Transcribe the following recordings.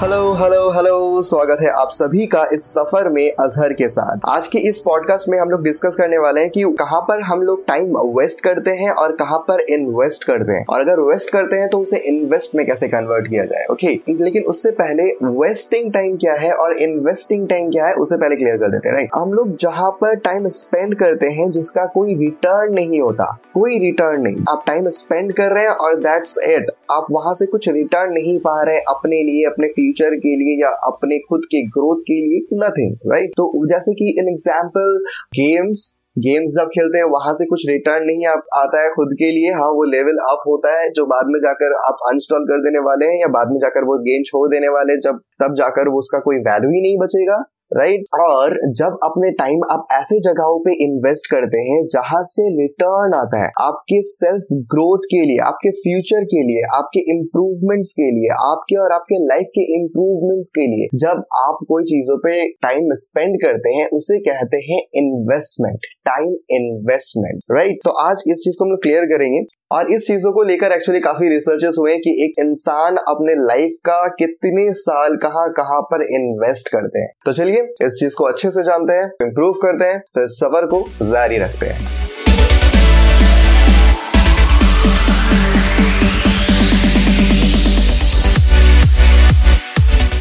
Hello hello hello स्वागत है आप सभी का इस सफ़र में अजहर के साथ। आज के इस पॉडकास्ट में हम लोग डिस्कस करने वाले हैं कि कहाँ पर हम लोग टाइम वेस्ट करते हैं और कहाँ पर इन्वेस्ट करते हैं। और अगर वेस्ट करते हैं तो उसे इन्वेस्ट में कैसे कन्वर्ट किया जाए ओके लेकिन उससे पहले वेस्टिंग टाइम क्या है और इन्वेस्टिंग टाइम क्या है, उसे पहले क्लियर कर देते हैं राइट हम लोग जहाँ पर टाइम स्पेंड करते हैं, जिसका कोई रिटर्न नहीं होता, कोई रिटर्न नहीं। आप टाइम स्पेंड कर रहे हैं और दैट्स इट आप वहाँ से कुछ रिटर्न नहीं पा रहे अपने लिए अपने फ्यूचर के लिए या अपने खुद के ग्रोथ के लिए नथिंग राइट तो जैसे कि इन एग्ज़ाम्पल गेम्स गेम्स जब खेलते हैं वहाँ से कुछ रिटर्न नहीं आ, आता है खुद के लिए हाँ वो लेवल अप होता है जो बाद में जाकर आप अनस्टॉल कर देने वाले हैं या बाद में जाकर वो गेम छोड़ देने वाले जब तब जाकर वो उसका कोई वैल्यू ही नहीं बचेगा। Right right? और जब अपने टाइम आप ऐसे जगहों पे इन्वेस्ट करते हैं, जहाँ से रिटर्न आता है, आपके सेल्फ ग्रोथ के लिए, आपके फ्यूचर के लिए, आपके इम्प्रूवमेंट्स के लिए, आपके और आपके लाइफ के इम्प्रूवमेंट्स के लिए, जब आप कोई चीज़ों पे टाइम स्पेंड करते हैं, उसे कहते हैं इन्वेस्टमेंट टाइम इन्वेस्टमेंट राइट तो आज इस चीज़ को हम लोग क्लियर करेंगे। और इस चीज़ों को लेकर एक्चुअली काफ़ी रिसर्चेस हुए कि एक इंसान अपने लाइफ का कितने साल कहाँ कहाँ पर इन्वेस्ट करते हैं। तो चलिए, इस चीज़ को अच्छे से जानते हैं इंप्रूव करते हैं तो इस सफ़र को जारी रखते हैं।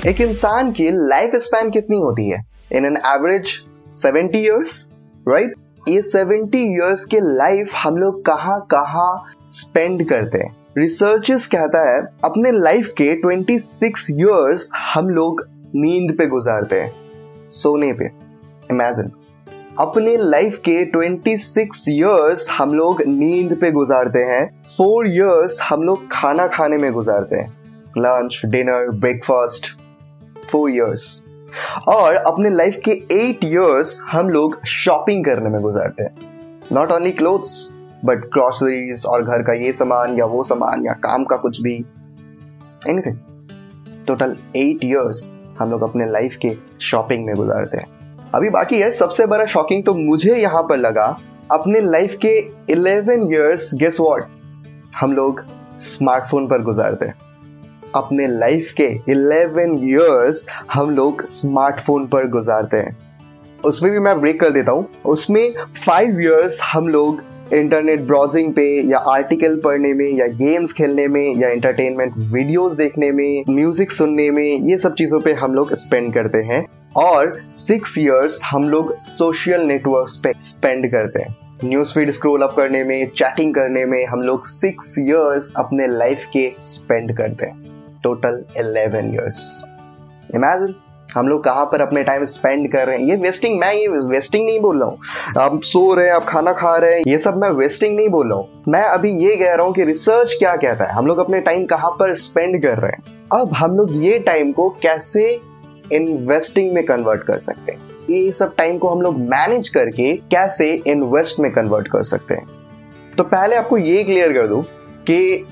एक इंसान की लाइफ स्पैन कितनी होती है? In an average 70 years right ये 70 इयर्स के लाइफ हम लोग कहाँ कहाँ स्पेंड करते हैं। रिसर्चेस कहता है, अपने लाइफ के 26 इयर्स हम लोग नींद पे गुजारते हैं। सोने पे। इमेजिन अपने लाइफ के 26 इयर्स हम लोग नींद पे गुजारते हैं। फोर इयर्स हम लोग खाना खाने में गुजारते हैं। Lunch dinner breakfast four years और अपने लाइफ के एट इयर्स हम लोग शॉपिंग करने में गुजारते हैं। Not only clothes but groceries और घर का ये सामान या वो सामान या काम का कुछ भी एनीथिंग टोटल एट ईयर्स हम लोग अपने लाइफ के शॉपिंग में गुजारते हैं। अभी बाकी है, सबसे बड़ा शॉकिंग तो मुझे यहाँ पर लगा, अपने लाइफ के इलेवन ईयर्स गेस वॉट हम लोग स्मार्टफ़ोन पर गुजारते हैं। अपने लाइफ के इलेवन ईयर्स हम लोग स्मार्टफ़ोन पर गुजारते हैं। उसमें भी मैं ब्रेक कर देता हूँ। उसमें फाइव ईयर्स हम लोग इंटरनेट ब्राउजिंग पे या आर्टिकल पढ़ने में या गेम्स खेलने में या एंटरटेनमेंट वीडियोस देखने में म्यूज़िक सुनने में, ये सब चीज़ों पे हम लोग स्पेंड करते हैं। और सिक्स इयर्स हम लोग सोशल नेटवर्क्स पे स्पेंड करते हैं। न्यूज़ फ़ीड स्क्रोल अप करने में चैटिंग करने में हम लोग सिक्स इयर्स अपने लाइफ के स्पेंड करते हैं। टोटल इलेवन ईयर्स इमेजिन हम लोग कहाँ पर अपने टाइम स्पेंड कर रहे हैं? ये वेस्टिंग मैं ये वेस्टिंग नहीं बोल रहा हूँ। आप सो रहे हैं, आप खाना खा रहे हैं, ये सब मैं वेस्टिंग नहीं बोल रहा हूँ। मैं अभी ये कह रहा हूँ कि रिसर्च क्या कहता है? हम लोग अपने टाइम कहाँ पर स्पेंड कर रहे हैं? अब हम लोग ये टाइम को कैसे इन्वेस्टिंग में कन्वर्ट कर सकते हैं? ये सब टाइम को हम लोग मैनेज करके कैसे इन्वेस्ट में कन्वर्ट कर सकते हैं? तो पहले आपको ये क्लियर कर दू कि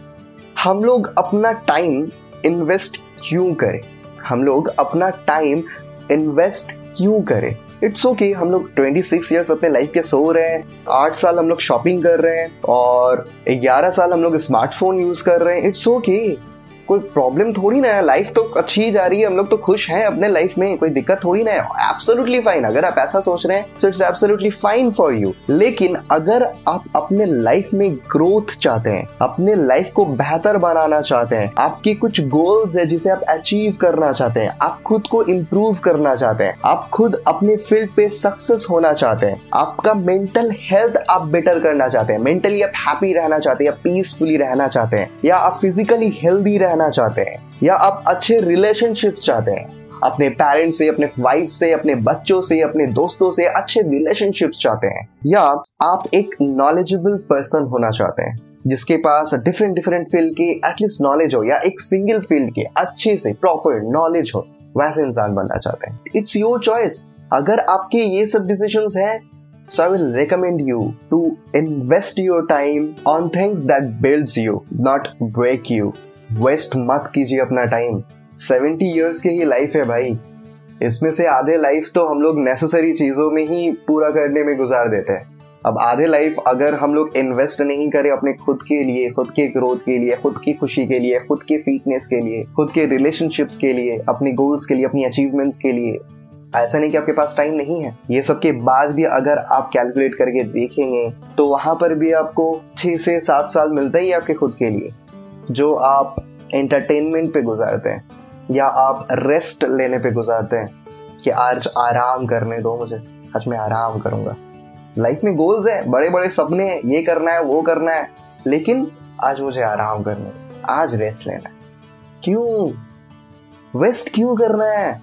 हम लोग अपना टाइम इन्वेस्ट क्यों करें? हम लोग अपना टाइम इन्वेस्ट क्यों करें इट्स ओके okay, हम लोग 26 ईयर्स अपने लाइफ के सो रहे हैं आठ साल हम लोग शॉपिंग कर रहे हैं और ग्यारह साल हम लोग स्मार्टफ़ोन यूज़ कर रहे हैं इट्स ओके okay. कोई प्रॉब्लम थोड़ी ना है। लाइफ तो अच्छी ही जा रही है। हम लोग तो खुश हैं अपने लाइफ में। कोई दिक्कत थोड़ी ना है। एब्सोल्युटली फाइन अगर आप ऐसा सोच रहे हैं तो it's absolutely fine for you लेकिन अगर आप अपने लाइफ में ग्रोथ चाहते हैं, अपने लाइफ को बेहतर बनाना चाहते हैं, आपकी कुछ गोल्स है जिसे आप अचीव करना चाहते हैं, आप खुद को इम्प्रूव करना चाहते हैं, आप खुद अपने फ़ील्ड पे सक्सेस होना चाहते हैं, आपका मेंटल हेल्थ आप बेटर करना चाहते हैं मेंटली आप हैप्पी रहना चाहते हैं, या पीसफुली रहना चाहते हैं, या आप फिजिकली हेल्दी रहना रहना चाहते हैं या आप अच्छे रिलेशनशिप चाहते हैं अपने पेरेंट्स से अपने वाइफ से अपने बच्चों से अपने दोस्तों से अच्छे रिलेशनशिप चाहते हैं या आप एक नॉलेजेबल पर्सन होना चाहते हैं जिसके पास डिफरेंट डिफरेंट फ़ील्ड के एटलीस्ट नॉलेज हो या एक सिंगल फ़ील्ड के अच्छे से प्रॉपर नॉलेज हो वैसे इंसान बनना चाहते हैं इट्स योर चॉइस अगर आपके ये सब डिसीज़न है So I will recommend you to invest your time on things that builds you, not break you. Waste मत कीजिए अपना टाइम सेवेंटी ईयर्स की ही लाइफ है भाई. इसमें से आधे लाइफ तो हम लोग नेसेसरी चीज़ों में ही पूरा करने में गुजार देते हैं. अब आधे लाइफ अगर हम लोग इन्वेस्ट नहीं करें अपने खुद के लिए, खुद के ग्रोथ के लिए, खुद की खुशी के लिए, खुद के फिटनेस के लिए, खुद के रिलेशनशिप्स के लिए, अपने गोल्स के लिए, अपनी अचीवमेंट्स के लिए, ऐसा नहीं कि आपके पास टाइम नहीं है. ये सब के बाद भी अगर आप कैलकुलेट करके देखेंगे तो वहाँ पर भी आपको छह से सात साल मिलता ही आपके खुद के लिए. जो आप एंटरटेनमेंट पे गुजारते हैं, या आप रेस्ट लेने पे गुजारते हैं कि आज आराम करने दो मुझे, आज मैं आराम करूँगा। लाइफ में गोल्स है बड़े बड़े सपने हैं, ये करना है, वो करना है, लेकिन आज मुझे आराम करना है, आज रेस्ट लेना है। क्यों? वेस्ट क्यों करना है?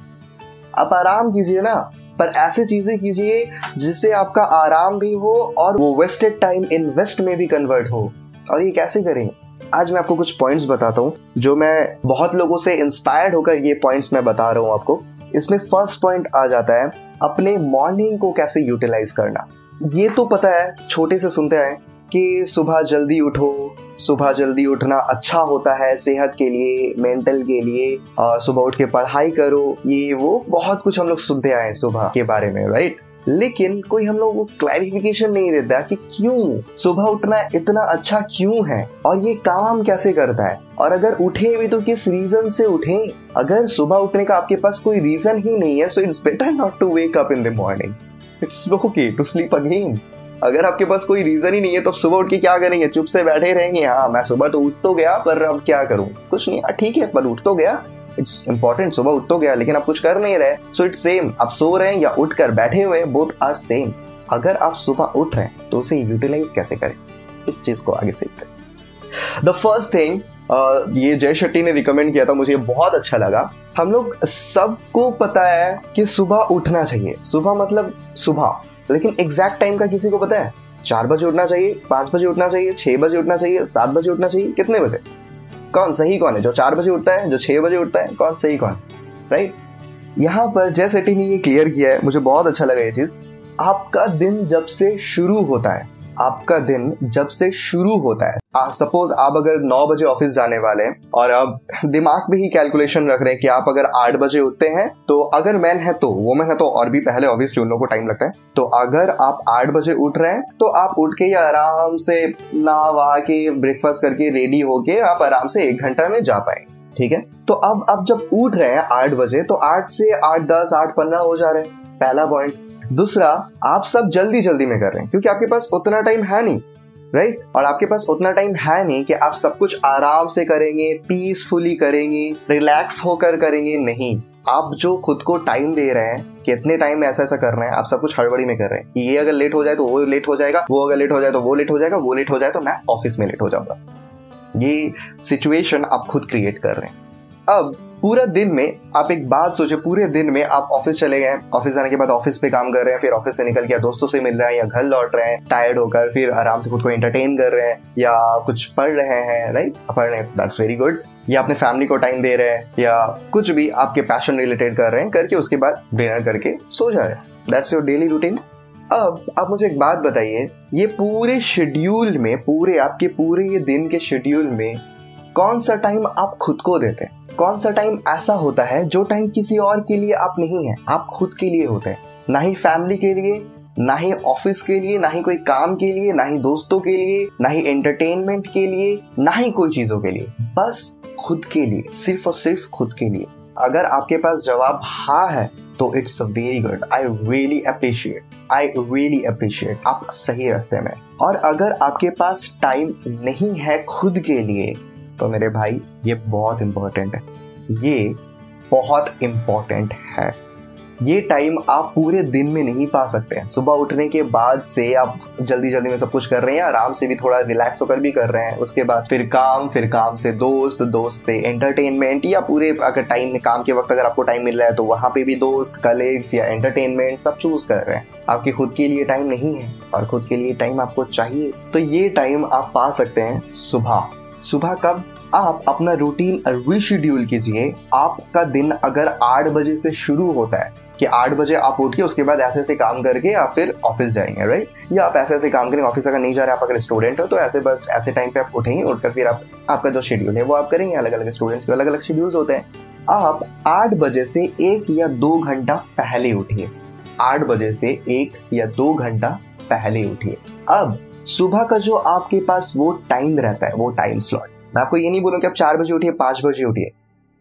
आप आराम कीजिए ना, पर ऐसे चीज़ें कीजिए जिससे आपका आराम भी हो और वो वेस्टेड टाइम इन्वेस्ट में भी कन्वर्ट हो। और ये कैसे करें? आज मैं आपको कुछ पॉइंट्स बताता हूँ, जो मैं बहुत लोगों से इंस्पायर्ड होकर ये पॉइंट्स मैं बता रहा हूँ आपको। इसमें फ़र्स्ट पॉइंट आ जाता है, अपने मॉर्निंग को कैसे यूटिलाइज करना। ये तो पता है, छोटे से सुनते हैं कि सुबह जल्दी उठो, सुबह जल्दी उठना अच्छा होता है सेहत के लिए मेंटल के लिए, और सुबह उठ के पढ़ाई करो, ये वो, बहुत कुछ हम लोग सुनते आए सुबह के बारे में राइट लेकिन कोई हम लोग वो क्लैरिफिकेशन नहीं देता कि क्यों? सुबह उठना इतना अच्छा क्यों है? और ये काम कैसे करता है? और अगर उठे भी तो किस रीजन से उठे? अगर सुबह उठने का आपके पास कोई रीजन ही नहीं है so it's better not to wake up in the morning it's okay to sleep again अगर आपके पास कोई रीजन ही नहीं है तो सुबह उठ के क्या करेंगे? चुप से बैठे रहेंगे। हाँ मैं सुबह तो उठ तो गया, पर अब क्या करूँ? कुछ नहीं ठीक है, पर उठ तो गया। इट्स इंपॉर्टेंट सुबह उठ तो गया, लेकिन आप कुछ कर नहीं रहे। सो इट्स सेम आप सो रहे हैं या उठ कर बैठे हुए बोथ आर सेम अगर आप सुबह उठ रहे हैं तो उसे यूटिलाइज कैसे करें? इस चीज़ को आगे सीखते द फ़र्स्ट थिंग ये जय शेट्टी ने रिकमेंड किया था, मुझे बहुत अच्छा लगा। हम लोग सबको पता है कि सुबह उठना चाहिए। सुबह मतलब सुबह, लेकिन एग्जैक्ट टाइम का किसी को पता है? चार बजे उठना चाहिए, पाँच बजे उठना चाहिए, छह बजे उठना चाहिए, सात बजे उठना चाहिए, कितने बजे? कौन सही कौन है? जो चार बजे उठता है, जो छह बजे उठता है, कौन सही कौन? राइट यहाँ पर जय सेट्टी ने ये क्लियर किया है, मुझे बहुत अच्छा लगा ये चीज़। आपका दिन जब से शुरू होता है आपका दिन जब से शुरू होता है। सपोज़ आप अगर 9 बजे ऑफ़िस जाने वाले हैं और अब दिमाग में ही कैलकुलेशन रख रहे हैं कि आप अगर 8 बजे उठते हैं तो अगर मैन है तो वो मैन है तो और भी पहले ऑब्वियसली उन लोगों को टाइम लगता है। तो अगर आप 8 बजे उठ रहे हैं तो आप उठ के आराम से नहा के ब्रेकफास्ट करके रेडी होके आप आराम से एक घंटा में जा पाए ठीक है? तो अब अब जब उठ रहे हैं आठ बजे तो आठ से आठ, दस, आठ, पंद्रह हो जा रहे हैं। पहला पॉइंट दूसरा, आप सब जल्दी जल्दी में कर रहे हैं, क्योंकि आपके पास उतना टाइम है नहीं राइट? और आपके पास उतना टाइम है नहीं कि आप सब कुछ आराम से करेंगे पीसफुली करेंगे रिलैक्स होकर करेंगे, नहीं। आप जो खुद को टाइम दे रहे हैं, कि इतने टाइम में ऐसा ऐसा कर रहे हैं, आप सब कुछ हड़बड़ी में कर रहे हैं। ये अगर लेट हो जाए तो वो लेट हो जाएगा, वो अगर लेट हो जाए तो वो लेट हो जाएगा, वो लेट हो जाए तो मैं ऑफ़िस में लेट हो जाऊँगा। ये सिचुएशन आप खुद क्रिएट कर रहे हैं। अब पूरा दिन में आप एक बात सोचे पूरे दिन में आप ऑफ़िस चले गए, ऑफ़िस जाने के बाद ऑफ़िस पे काम कर रहे हैं, फिर ऑफ़िस से निकल के दोस्तों से मिल रहे हैं या घर लौट रहे हैं टायर्ड होकर फिर आराम से खुद को एंटरटेन कर रहे हैं या कुछ पढ़ रहे हैं राइट पढ़ रहे हैं तो दैट्स वेरी गुड या अपने फैमिली को टाइम दे रहे हैं या कुछ भी आपके पैशन रिलेटेड कर रहे हैं, करके उसके बाद डिनर करके सो जा रहे हैं। दैट्स योर डेली रूटीन अब आप मुझे एक बात बताइए, ये पूरे शेड्यूल में, पूरे आपके पूरे ये दिन के शेड्यूल में कौन सा टाइम आप खुद को देते हैं? कौन सा टाइम ऐसा होता है जो टाइम किसी और के लिए आप नहीं है, आप खुद के लिए होते हैं। ना ही फैमिली के लिए, ना ही ऑफ़िस के लिए, ना ही कोई काम के लिए, ना ही दोस्तों के लिए, ना ही एंटरटेनमेंट के लिए, ना ही कोई चीज़ों के लिए। बस खुद के लिए, सिर्फ़ और सिर्फ़ खुद के लिए। अगर आपके पास जवाब हाँ है तो it's very good I really appreciate I really appreciate आप सही रास्ते में और अगर आपके पास टाइम नहीं है खुद के लिए तो मेरे भाई, ये बहुत इंपॉर्टेंट है। ये बहुत इंपॉर्टेंट है। ये टाइम आप पूरे दिन में नहीं पा सकते हैं। सुबह उठने के बाद से आप जल्दी जल्दी में सब कुछ कर रहे हैं, आराम से भी थोड़ा रिलैक्स होकर भी कर रहे हैं। उसके बाद फिर काम फिर काम से दोस्त दोस्त से एंटरटेनमेंट या पूरे अगर टाइम काम के वक्त अगर आपको टाइम मिल रहा है तो वहाँ पे भी दोस्त कलेग्स या एंटरटेनमेंट सब चूज़ कर रहे हैं। आपके खुद के लिए टाइम नहीं है और खुद के लिए टाइम आपको चाहिए। तो ये टाइम आप पा सकते हैं सुबह। सुबह कब आप अपना रूटीन रिशेड्यूल कीजिए। आपका दिन अगर आठ बजे से शुरू होता है, कि आठ बजे आप उठ के उसके बाद ऐसे ऐसे काम करके या फिर ऑफ़िस जाएँगे राइट या आप ऐसे ऐसे काम करेंगे ऑफ़िस अगर नहीं जा रहे, आप अगर स्टूडेंट हो तो ऐसे बस, ऐसे टाइम पे आप उठेंगे, उठकर फिर आप, आपका जो शेड्यूल है, वो आप करेंगे। अलग अलग स्टूडेंट्स के अलग अलग शेड्यूल्स होते हैं। आप आठ बजे से एक या दो घंटा पहले उठिए। आठ बजे से एक या दो घंटा पहले उठिए। अब सुबह का जो आपके पास वो टाइम रहता है, वो टाइम स्लॉट मैं आपको ये नहीं बोलूँ कि आप चार बजे उठिए, पाँच बजे उठिए।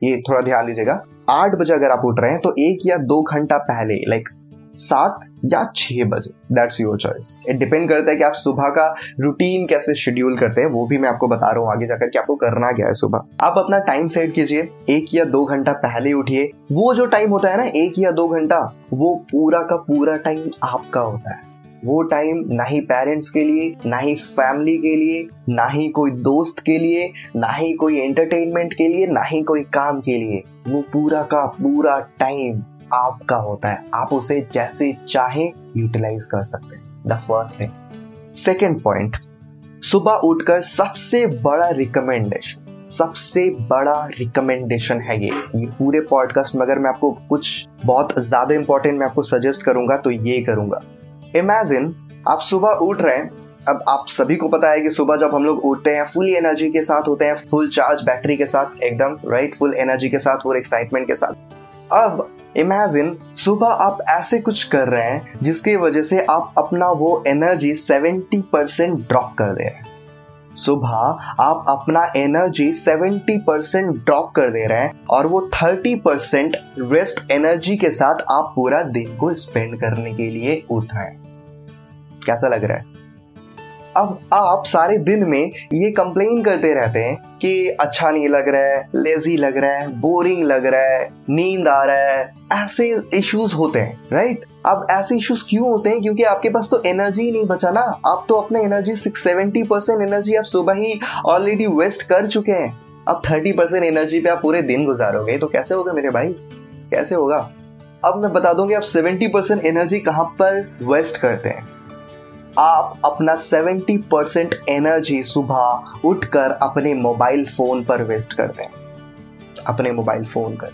ये थोड़ा ध्यान दीजिएगा। आठ बजे अगर आप उठ रहे हैं तो एक या दो घंटा पहले लाइक सात या छह बजे that's your choice it depend करता है कि आप सुबह का रूटीन कैसे शेड्यूल करते हैं, वो भी मैं आपको बता रहा हूँ आगे जाकर कि आपको करना क्या है सुबह। आप अपना टाइम सेट कीजिए, एक या दो घंटा पहले उठिए। वो जो टाइम होता है ना, एक या दो घंटा, वो पूरा का पूरा टाइम आपका होता है। वो टाइम ना ही पेरेंट्स के लिए, ना ही फैमिली के लिए, ना ही कोई दोस्त के लिए, ना ही कोई एंटरटेनमेंट के लिए, ना ही कोई काम के लिए। वो पूरा का पूरा टाइम आपका होता है। आप उसे जैसे चाहे यूटिलाइज कर सकते हैं। The first thing second point सुबह उठकर सबसे बड़ा रिकमेंडेशन सबसे बड़ा रिकमेंडेशन है ये। ये पूरे पॉडकास्ट में अगर मैं आपको कुछ बहुत ज़्यादा इंपॉर्टेंट मैं आपको सजेस्ट करूँगा तो ये करूँगा। इमेजिन आप सुबह उठ रहे हैं, अब आप सभी को पता है कि सुबह जब हम लोग उठते हैं फुल एनर्जी के साथ होते हैं फुल चार्ज बैटरी के साथ, एकदम राइट फुल एनर्जी के साथ और एक्साइटमेंट के साथ। अब इमेजिन सुबह आप ऐसे कुछ कर रहे हैं, जिसकी वजह से आप अपना वो एनर्जी 70 परसेंट ड्रॉप कर दे रहे हैं। सुबह आप अपना एनर्जी 70 परसेंट ड्रॉप कर दे रहे हैं और वो 30 परसेंट रेस्ट एनर्जी के साथ आप पूरा दिन को स्पेंड करने के लिए उठ रहे हैं। कैसा लग रहा है? अब आप सारे दिन में ये कंप्लेन करते रहते हैं कि अच्छा नहीं लग रहा है लेजी लग रहा है बोरिंग लग रहा है, नींद आ रहा है। ऐसे इश्यूज़ होते हैं राइट अब ऐसे इश्यूज़ क्यों होते हैं? क्योंकि आपके पास तो एनर्जी नहीं बचा ना। आप तो अपने energy six seventy percent energy आप सुबह ही ऑलरेडी वेस्ट कर चुके हैं। अब थर्टी परसेंट एनर्जी पे आप पूरे दिन गुजारोगे तो कैसे होगा मेरे भाई? कैसे होगा? अब मैं बता दूँगी आप सेवेंटी परसेंट एनर्जी कहाँ पर वेस्ट करते हैं। आप अपना 70 परसेंट एनर्जी सुबह उठकर अपने मोबाइल फ़ोन पर वेस्ट करते हैं अपने मोबाइल फ़ोन कर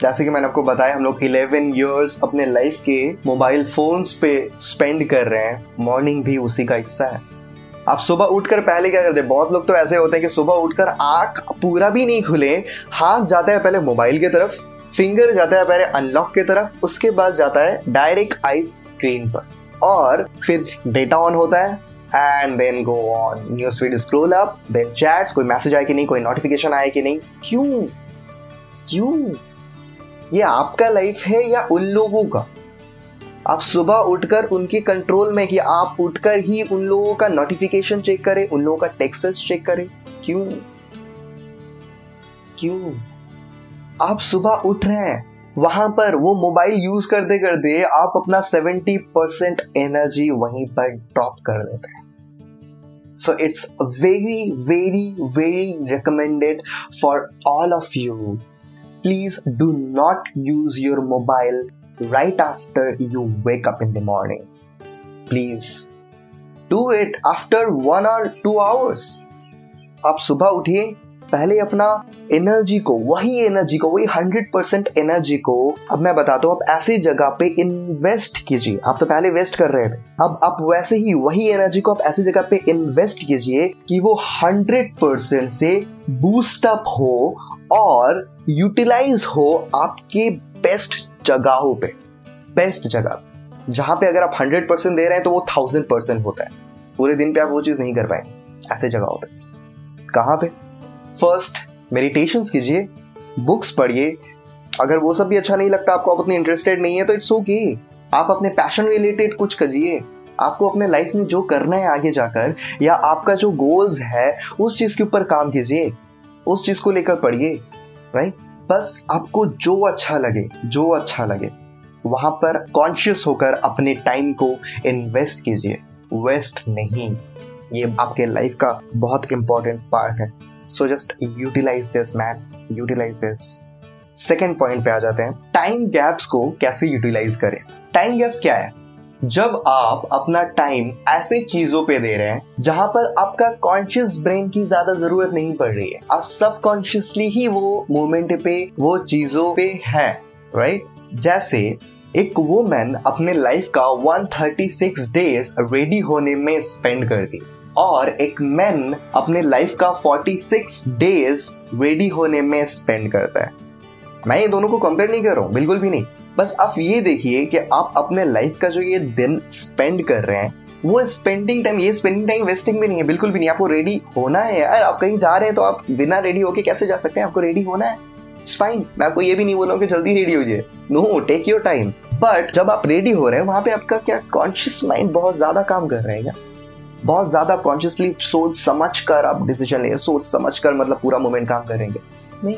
जैसे कि मैंने आपको बताया, हम लोग 11 इयर्स अपने लाइफ के मोबाइल फोन्स पे स्पेंड कर रहे हैं। मॉर्निंग भी उसी का हिस्सा है। आप सुबह उठकर पहले क्या करते हैं? बहुत लोग तो ऐसे होते हैं कि सुबह उठकर आँख पूरा भी नहीं खुले, हाथ जाता है पहले मोबाइल की तरफ़ फिंगर जाता है पहले अनलॉक की तरफ़, उसके बाद जाता है डायरेक्ट आइज़ स्क्रीन पर। और फिर डेटा ऑन होता है and then go on news feed scroll up then chats कोई मैसेज आए कि नहीं, कोई नोटिफिकेशन आए कि नहीं. क्यों? क्यों? ये आपका लाइफ है या उन लोगों का? आप सुबह उठकर उनके कंट्रोल में कि आप उठकर ही उन लोगों का नोटिफिकेशन चेक करें, उन लोगों का टेक्सेस चेक करें. क्यों? क्यों? आप सुबह उठ रहे हैं वहाँ पर वो मोबाइल यूज़ करते करते आप अपना 70 परसेंट एनर्जी वहीं पर ड्रॉप कर देते हैं। So it's very very very recommended for all of you please do not use your mobile right after you wake up in the morning please do it after one और two hours आप सुबह उठिए पहले अपना energy को, वही energy को, वही हंड्रेड परसेंट एनर्जी को, अब मैं बताता हूँ आप ऐसी जगह पे इन्वेस्ट कीजिए। आप तो पहले वेस्ट कर रहे थे। अब आप वैसे ही वही एनर्जी को आप ऐसी जगह पे इन्वेस्ट कीजिए कि वो हंड्रेड परसेंट से बूस्ट अप हो और यूटिलाइज हो आपके बेस्ट जगहों पे। बेस्ट जगह जहाँ पे अगर आप हंड्रेड परसेंट दे रहे हैं तो वो थाउज़ेंड परसेंट होता है। पूरे दिन पे आप वो चीज़ नहीं कर पाएँगे, ऐसे जगहों पे। कहाँ पे? फ़र्स्ट मेडिटेशन कीजिए बुक्स पढ़िए। अगर वो सब भी अच्छा नहीं लगता, आपको आप उतनी इंटरेस्टेड नहीं है तो इट्स ओके आप अपने पैशन रिलेटेड कुछ करिए। आपको अपने लाइफ में जो करना है आगे जाकर, या आपका जो गोल्स है, उस चीज़ के ऊपर काम कीजिए। उस चीज़ को लेकर पढ़िए राइट बस आपको जो अच्छा लगे, जो अच्छा लगे, वहाँ पर कॉन्शियस होकर अपने टाइम को इन्वेस्ट कीजिए। वेस्ट नहीं। ये आपके लाइफ का बहुत इंपॉर्टेंट पार्ट है। So just utilise this man utilise this second point पे आ जाते हैं। टाइम गैप्स को कैसे यूटिलाइज करें? टाइम गैप्स क्या है? जब आप अपना टाइम ऐसे चीज़ों पे दे रहे हैं, जहाँ पर आपका कॉन्शियस ब्रेन की ज़्यादा ज़रूरत नहीं पड़ रही है। आप सब कॉन्शियसली ही वो मोमेंट पे, वो चीज़ों पे है राइट जैसे एक वुमेन अपने लाइफ का 136 डेज़ रेडी होने में स्पेंड कर दी। और एक मैन अपने लाइफ का 46 डेज़ रेडी होने में स्पेंड करता है। मैं ये दोनों को कंपेयर नहीं कर रहा हूँ, बिल्कुल भी नहीं। बस आप ये देखिए कि आप अपने लाइफ का जो ये दिन स्पेंड कर रहे हैं, वो स्पेंडिंग टाइम ये स्पेंडिंग टाइम वेस्टिंग भी नहीं है, बिल्कुल भी नहीं। आपको रेडी होना है यार, आप कहीं जा रहे हैं तो आप बिना रेडी होके कैसे जा सकते हैं? आपको रेडी होना है? इट्स फाइन मैं आपको ये भी नहीं बोलूँ कि जल्दी रेडी हो जाए no take your time but जब आप रेडी हो रहे हैं, वहाँ पे आपका क्या कॉन्शियस माइंड बहुत ज़्यादा काम कर रहा है बहुत ज़्यादा कॉन्शियसली सोच समझ कर आप डिसीज़न ले सोच समझ कर मतलब पूरा मोमेंट काम करेंगे। नहीं,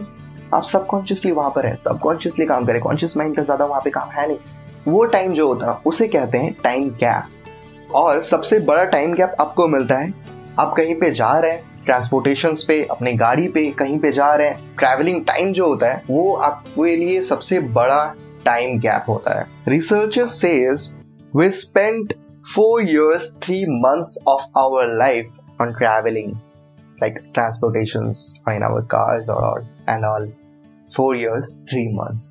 आप सबकॉन्शियसली वहाँ पर है सबकॉन्शियसली काम करें कॉन्शियस माइंड का ज़्यादा वहाँ पे काम है नहीं। वो टाइम जो होता है, उसे कहते हैं टाइम गैप और सबसे बड़ा टाइम गैप आपको मिलता है, आप कहीं पे जा रहे हैं ट्रांसपोर्टेशन पे, अपने गाड़ी पे, कहीं पे जा रहे हैं ट्रैवलिंग टाइम जो होता है, वो आपके लिए सबसे बड़ा टाइम गैप होता है। Researchers says we four years, three months of our life on traveling, like transportations in our cars or and all. Four years, three months.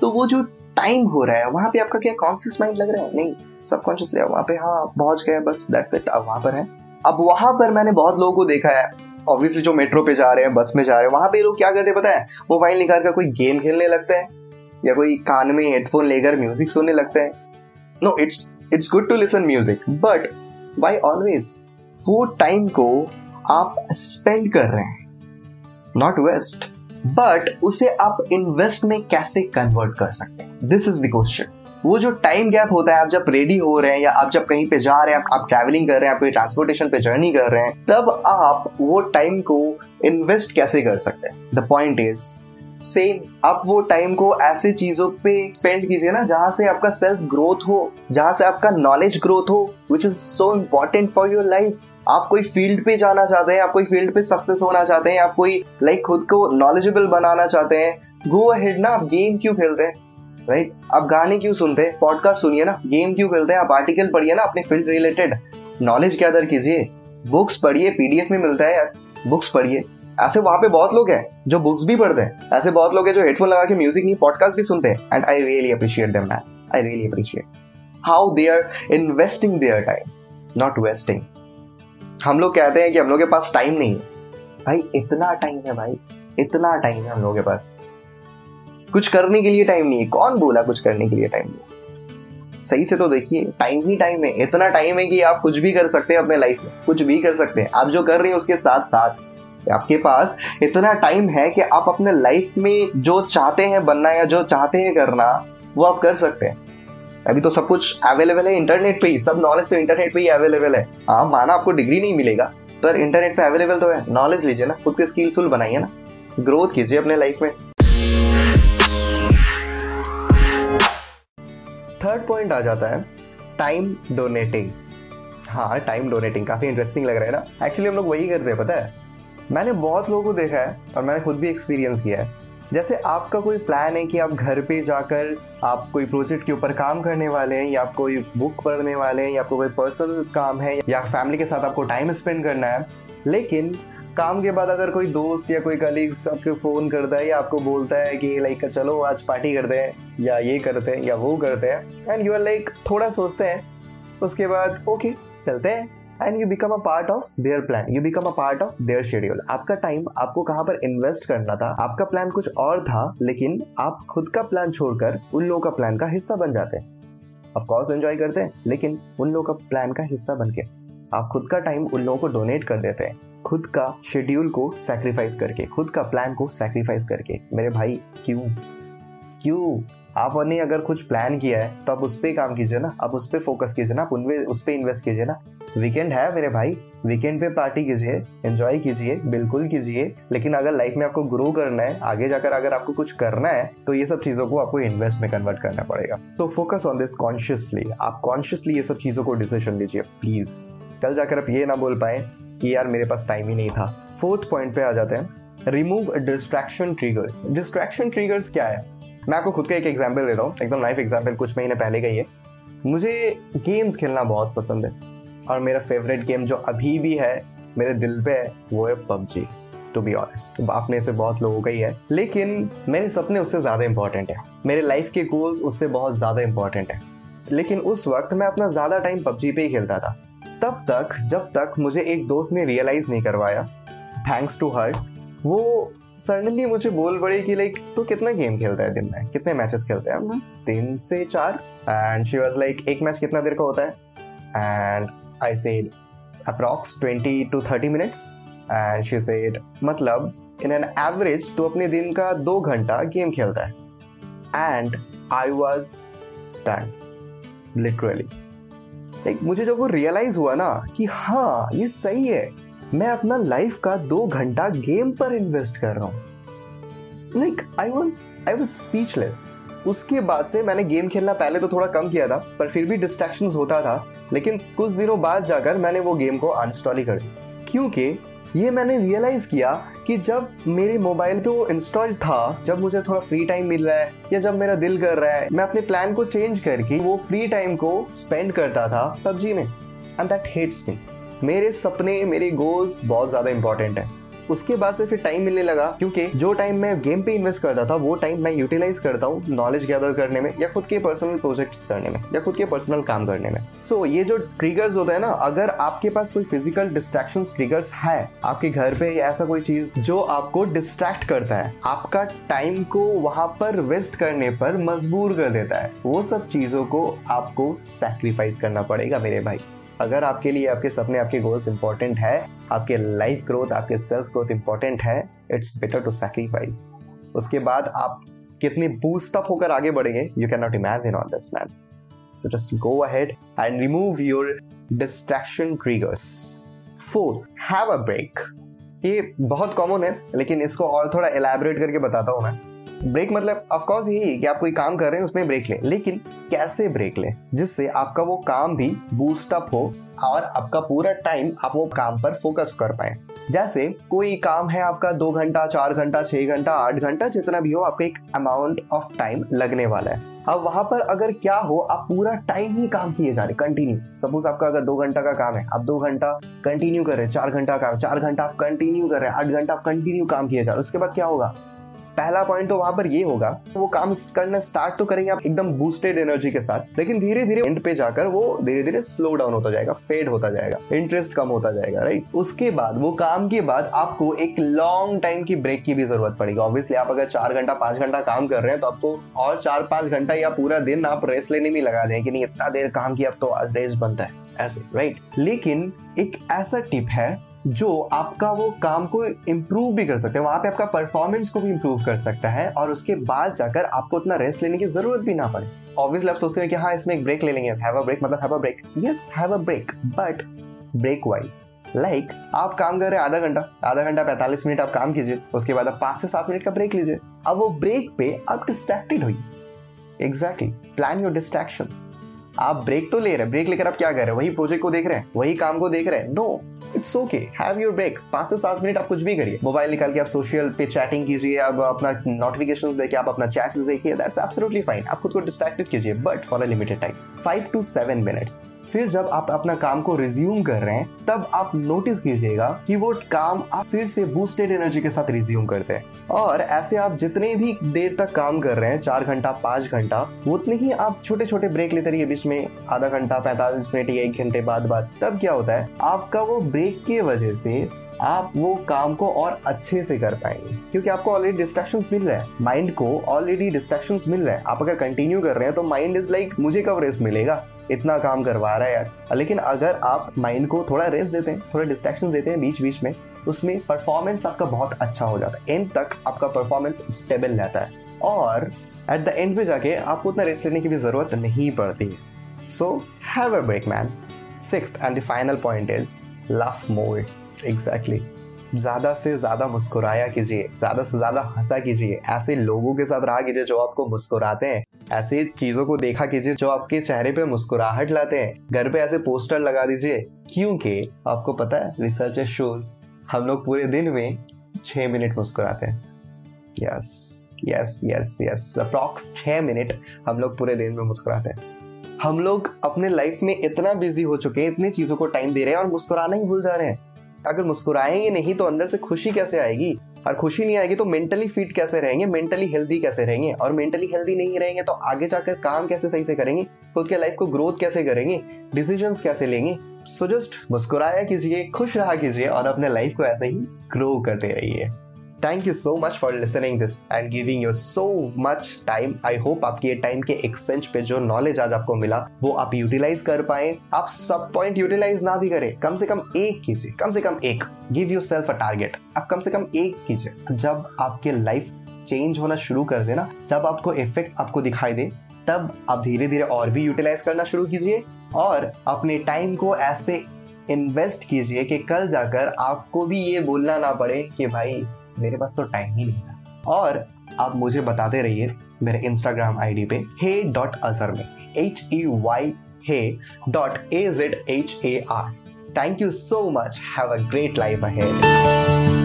तो वो जो टाइम हो रहा है वहाँ पे आपका क्या कॉन्सियस माइंड लग रहा है? नहीं सबकॉन्शियसली वहाँ पे हाँ पहुँच गए बस दैट्स इट अब वहाँ पर है। अब वहाँ पर मैंने बहुत लोगों को देखा है। ऑब्वियसली जो मेट्रो पे जा रहे हैं बस में जा रहे हैं वहाँ पे लोग क्या करते हैं पता है? मोबाइल निकाल कर कोई गेम खेलने लगते हैं या कोई कान में हेडफोन लेकर म्यूज़िक सुनने लगते हैं। No it's it's good to listen music but why always वो टाइम को आप स्पेंड कर रहे हैं? नॉट वेस्ट बट उसे आप इन्वेस्ट में कैसे कन्वर्ट कर सकते हैं? दिस इज़ द क्वेश्चन वो जो टाइम गैप होता है, आप जब रेडी हो रहे हैं या आप जब कहीं पे जा रहे हैं, आप ट्रैवलिंग कर रहे हैं, आप कोई ट्रांसपोर्टेशन पे जर्नी कर रहे हैं, तब आप वो टाइम को इन्वेस्ट कैसे कर सकते हैं? द पॉइंट इज़ सेम आप वो टाइम को ऐसे चीज़ों पे स्पेंड कीजिए ना जहाँ से आपका सेल्फ ग्रोथ हो जहाँ से आपका नॉलेज ग्रोथ हो which is so important for your life आप कोई फ़ील्ड पे जाना चाहते हैं आप कोई फ़ील्ड पे सक्सेस होना चाहते हैं आप कोई लाइक like, खुद को नॉलेजेबल बनाना चाहते हैं गो अहेड ना आप गेम क्यों खेलते हैं? Right right? आप गाने क्यों सुनते हैं? पॉडकास्ट सुनिए ना गेम क्यों खेलते हैं? आप आर्टिकल पढ़िए ना अपने फ़ील्ड रिलेटेड नॉलेज गैदर कीजिए. बुक्स पढ़िए पीडीएफ में मिलता है यार. बुक्स पढ़िए. ऐसे वहाँ पे बहुत लोग हैं जो बुक्स भी पढ़ते हैं। ऐसे बहुत लोग हैं जो हेडफोन लगा के म्यूज़िक नहीं पॉडकास्ट भी सुनते हैं। And I really appreciate them man I really appreciate how they are investing their time not wasting हम लोग कहते हैं कि हम लोग के पास टाइम नहीं है। भाई, इतना टाइम है भाई। इतना टाइम है हम लोग के पास। कुछ करने के लिए टाइम नहीं है। कौन बोला कुछ करने के लिए टाइम नहीं सही से तो देखिए टाइम ही टाइम है। इतना टाइम है कि आप कुछ भी कर सकते हैं अपने लाइफ में। कुछ भी कर सकते हैं। आप जो कर रहे हैं उसके साथ साथ आपके पास इतना टाइम है कि आप अपने लाइफ में जो चाहते हैं बनना या जो चाहते हैं करना, वो आप कर सकते हैं। अभी तो सब कुछ अवेलेबल है इंटरनेट पे ही, सब नॉलेज तो इंटरनेट पे ही अवेलेबल है। हाँ माना आपको डिग्री नहीं मिलेगा, पर इंटरनेट पे अवेलेबल तो है। नॉलेज लीजिए ना, खुद के स्किलफुल बनाइए ना। ग्रोथ कीजिए अपने लाइफ में। थर्ड पॉइंट आ जाता है टाइम डोनेटिंग हाँ टाइम डोनेटिंग काफ़ी इंटरेस्टिंग लग रहा है ना। एक्चुअली हम लोग वही करते हैं, पता है? मैंने बहुत लोगों को देखा है और मैंने खुद भी एक्सपीरियंस किया है। जैसे आपका कोई प्लान है कि आप घर पे जाकर आप कोई प्रोजेक्ट के ऊपर काम करने वाले हैं या आप कोई बुक पढ़ने वाले हैं या आपको कोई पर्सनल काम है या फैमिली के साथ आपको टाइम स्पेंड करना है, लेकिन काम के बाद अगर कोई दोस्त या कोई कलीग्स आपको फ़ोन करता है या आपको बोलता है कि लाइक चलो आज पार्टी करते हैं या ये करते हैं या वो करते हैं एंड यू आर लाइक थोड़ा सोचते हैं, उसके बाद ओके चलते हैं। And you become a part of their plan you become a part of their schedule आपका टाइम आपको कहाँ पर इन्वेस्ट करना था? आपका प्लान कुछ और था, लेकिन आप खुद का प्लान छोड़कर उन लोगों का प्लान का हिस्सा बन जाते हैं। ऑफकोर्स एंजॉय करते हैं, लेकिन उन लोगों का प्लान का हिस्सा बन के आप खुद का टाइम उन लोगों को डोनेट कर देते हैं। खुद का शेड्यूल को सैक्रिफाइस करके, खुद का प्लान को सैक्रिफाइस करके, मेरे भाई, क्यों? क्यों? आपने अगर कुछ प्लान किया है तो आप उस पर काम कीजिए ना। आप उस पर फोकस कीजिए ना। आप उस पर इन्वेस्ट कीजिए ना। वीकेंड है मेरे भाई। वीकेंड पे पार्टी कीजिए एंजॉय कीजिए, बिल्कुल कीजिए। लेकिन अगर लाइफ में आपको ग्रो करना है, आगे जाकर अगर आपको कुछ करना है तो ये सब चीज़ों को आपको इन्वेस्ट में कन्वर्ट करना पड़ेगा। तो फोकस ऑन दिस कॉन्शियसली आप कॉन्शियसली ये सब चीज़ों को डिसीज़न लीजिए प्लीज़ कल जाकर आप ये ना बोल पाए कि यार, मेरे पास टाइम ही नहीं था। फोर्थ पॉइंट पे आ जाते हैं। Remove distraction triggers distraction triggers क्या है? मैं आपको खुद का एक एग्ज़ाम्पल देता हूँ। एकदम लाइफ एग्ज़ाम्पल कुछ महीने पहले का ही है। मुझे गेम्स खेलना बहुत पसंद है। और मेरा फेवरेट गेम जो अभी भी है, मेरे दिल पे है, वो है पबजी टू बी ऑनेस्ट अपने से बहुत लोगों का ही है। लेकिन मेरे सपने उससे ज़्यादा इंपॉर्टेंट है। मेरे लाइफ के गोल्स उससे बहुत ज़्यादा इंपॉर्टेंट है। लेकिन उस वक्त मैं अपना ज़्यादा टाइम पबजी पे ही खेलता था। तब तक, जब तक मुझे एक दोस्त ने रियलाइज़ नहीं करवाया थैंक्स टू हर्ट वो सडनली मुझे बोल पड़ी कि लाइक तू कितना गेम खेलता है दिन में? कितने मैचेस खेलते हैं? हम तीन से चार। एंड शी वाज लाइक एक मैच कितना देर का होता है? And I said approx twenty to thirty minutes and she said मतलब इन एन एवरेज तो अपने दिन का दो घंटा गेम खेलता है. And I was stand literally like मुझे जब वो रियलाइज़ हुआ ना कि हाँ ये सही है। मैं अपना लाइफ का दो घंटा गेम पर इन्वेस्ट कर रहा हूँ। Like I was I was speechless उसके बाद से मैंने गेम खेलना पहले तो थोड़ा कम किया था, पर फिर भी डिस्ट्रैक्शन होता था। लेकिन कुछ दिनों बाद जाकर मैंने वो गेम को अनस्टॉल ही कर दिया। क्योंकि ये मैंने रियलाइज़ किया कि जब मेरे मोबाइल पे वो इंस्टॉल था, जब मुझे थोड़ा फ्री टाइम मिल रहा है, या जब मेरा दिल कर रहा है, मैं अपने प्लान को चेंज करके वो फ्री टाइम को स्पेंड करता था पबजी में। एंड दैट हेट्स मी मेरे सपने मेरे गोल्स बहुत ज़्यादा इंपॉर्टेंट है। उसके बाद से फिर टाइम मिलने लगा क्योंकि जो टाइम मैं गेम पे इन्वेस्ट करता था वो टाइम मैं यूटिलाइज करता हूँ नॉलेज गैदर करने में या खुद के पर्सनल प्रोजेक्ट्स करने में या खुद के पर्सनल काम करने में। सो so, ये जो ट्रिगर्स होता है ना अगर आपके पास कोई फ़िज़िकल डिस्ट्रैक्शन ट्रिगर्स है आपके घर पे या ऐसा कोई चीज़ जो आपको डिस्ट्रैक्ट करता है आपका टाइम को वहाँ पर वेस्ट करने पर मजबूर कर देता है वो सब चीज़ों को आपको सेक्रीफाइस करना पड़ेगा मेरे भाई। अगर आपके लिए, आपके सपने, आपके गोल्स इंपॉर्टेंट है, आपके लाइफ ग्रोथ आपके सेल्फ ग्रोथ इंपॉर्टेंट है इट्स बेटर टू सेक्रीफाइस उसके बाद आप कितने बूस्ट अप होकर आगे बढ़ेंगे you can not imagine on this man so just go ahead and remove your distraction triggers four have a break ये बहुत कॉमन है, लेकिन इसको और थोड़ा एलैबोरेट करके बताता हूँ मैं। ब्रेक मतलब ऑफकोर्स यही है कि आप कोई काम कर रहे हैं, उसमें ब्रेक ले। लेकिन कैसे ब्रेक ले? जिससे आपका वो काम भी बूस्टअप हो और आपका पूरा टाइम आप वो काम पर फोकस कर पाए। जैसे कोई काम है आपका दो घंटा, चार घंटा, छह घंटा, आठ घंटा, जितना भी हो, आपका एक अमाउंट ऑफ़ टाइम लगने वाला है। अब वहाँ पर अगर क्या हो, आप पूरा टाइम ही काम किए जा रहे कंटिन्यू सपोज़ आपका अगर दो घंटा का काम है, आप दो घंटा कंटिन्यू कर रहे हैं, चार घंटा काम, चार घंटा आप कंटिन्यू कर रहे हैं, आठ घंटा आप कंटिन्यू काम किए जा रहे हैं, उसके बाद क्या होगा? पहला पॉइंट तो वहाँ पर ये होगा, वो काम करना स्टार्ट तो करेंगे आप एकदम बूस्टेड एनर्जी के साथ, लेकिन धीरे धीरे एंड पे जाकर वो धीरे धीरे स्लो डाउन होता जाएगा फेड होता जाएगा इंटरेस्ट कम होता जाएगा राइट उसके बाद, वो काम के बाद आपको एक लॉन्ग टाइम की ब्रेक की भी ज़रूरत पड़ेगी। ऑब्वियसली आप अगर चार घंटा, पाँच घंटा काम कर रहे हैं तो आपको और चार पाँच घंटा या पूरा दिन आप रेस्ट लेने में लगा दें कि नहीं, इतना देर काम किया, अब तो आज रेस्ट बनता है, ऐसे राइट लेकिन एक ऐसा टिप है जो आपका वो काम को इम्प्रूव भी कर सकते हैं, वहाँ पे आपका परफॉर्मेंस को भी इम्प्रूव कर सकता है और उसके बाद जाकर आपको उतना रेस्ट लेने की ज़रूरत भी ना पड़े। ऑब्वियसली आप सोचते हैं कि हाँ इसमें एक ब्रेक ले लेंगे हैव अ ब्रेक मतलब have a break yes have a break but break wise like आप काम कर रहे हैं आधा घंटा आधा घंटा पैंतालीस मिनट आप काम कीजिए, उसके बाद आप पाँच से सात मिनट का ब्रेक लीजिए। अब वो ब्रेक पे आप डिस्ट्रैक्टेड हुई एग्जैक्टली प्लान योर डिस्ट्रैक्शन आप ब्रेक तो ले रहे हैं ब्रेक लेकर आप क्या कर रहे हैं? वही प्रोजेक्ट को देख रहे हैं, वही काम को देख रहे हैं। No it's okay have your break पाँच से सात मिनट आप कुछ भी करिए। मोबाइल निकाल के आप सोशल पे चैटिंग कीजिए, आप अपना नोटिफिकेशन देखिए आप अपना चैट्स देखिए दैट्स एब्सोल्युटली फाइन आप खुद को डिस्ट्रैक्टेड कीजिए but for a limited time five to seven minutes फिर जब आप अपना काम को रिज्यूम कर रहे हैं, तब आप नोटिस कीजिएगा कि वो काम आप फिर से बूस्टेड एनर्जी के साथ रिज्यूम करते हैं। और ऐसे आप जितने भी देर तक काम कर रहे हैं, चार घंटा, पाँच घंटा, उतने ही आप छोटे छोटे ब्रेक लेते रहिए बीच में, आधा घंटा, पैंतालीस मिनट या एक घंटे बाद बाद। तब क्या होता है, आपका वो ब्रेक के वजह से आप वो काम को और अच्छे से कर पाएँगे। क्योंकि आपको ऑलरेडी डिस्ट्रैक्शन मिल रहा है। माइंड को ऑलरेडी डिस्ट्रैक्शन मिल रहा है। आप अगर कंटिन्यू कर रहे हैं तो माइंड इज़ लाइक मुझे रेस्ट मिलेगा? इतना काम करवा रहा है यार। लेकिन अगर आप माइंड को थोड़ा रेस्ट देते हैं, थोड़ा डिस्ट्रैक्शन देते हैं बीच बीच में, उसमें परफॉर्मेंस आपका बहुत अच्छा हो जाता है। एंड तक आपका परफॉर्मेंस स्टेबल रहता है। और एट द एंड में जाके आपको उतना रेस्ट लेने की भी ज़रूरत नहीं पड़ती है। So have a break man six and the final point is love more exactly ज़्यादा से ज़्यादा मुस्कुराया कीजिए, ज़्यादा से ज़्यादा हंसा कीजिए। ऐसे लोगों के साथ रहा कीजिए जो आपको मुस्कुराते हैं। ऐसी चीज़ों को देखा कीजिए जो आपके चेहरे पे मुस्कुराहट लाते हैं। घर पे ऐसे पोस्टर लगा दीजिए, क्योंकि आपको पता है रिसर्च शोज़ हम लोग पूरे दिन में छह मिनट मुस्कुराते हैं। Yes yes yes yes approx छह मिनट हम लोग पूरे दिन में मुस्कुराते हैं। हम लोग अपने लाइफ में इतना बिज़ी हो चुके हैं, इतनी चीज़ों को टाइम दे रहे हैं और मुस्कुराना ही भूल जा रहे हैं। अगर मुस्कुराएँगे नहीं तो अंदर से खुशी कैसे आएगी? और खुशी नहीं आएगी तो मेंटली फिट कैसे रहेंगे? मेंटली हेल्दी कैसे रहेंगे? और मेंटली हेल्दी नहीं रहेंगे तो आगे जाकर काम कैसे सही से करेंगे? खुद के लाइफ को ग्रोथ कैसे करेंगे? डिसीज़न कैसे लेंगे? सो जस्ट मुस्कुराया कीजिए, खुश रहा कीजिए और अपने लाइफ को ऐसे ही ग्रो करते रहिए। Thank you so much for listening this and giving your so much time I hope आपके टाइम के एक्सचेंज पे जो नॉलेज आज आपको मिला, वो आप यूटिलाइज कर पाए। आप सब पॉइंट यूटिलाइज ना भी करें। कम से कम एक कीजिए। कम से कम एक। Give you self a target आप कम से कम एक कीजिए। जब आपके लाइफ चेंज होना शुरू कर देना जब आपको इफ़ेक्ट आपको दिखाई दे, तब आप धीरे धीरे और भी यूटिलाइज करना शुरू कीजिए और अपने टाइम को ऐसे इन्वेस्ट कीजिए कि कल जाकर आपको भी ये बोलना ना पड़े कि भाई मेरे पास तो टाइम ही नहीं था। और आप मुझे बताते रहिए मेरे इंस्टाग्राम आईडी पे हे डॉट अजहर में H E Y hey dot A Z H A R thank you so much have a great life ahead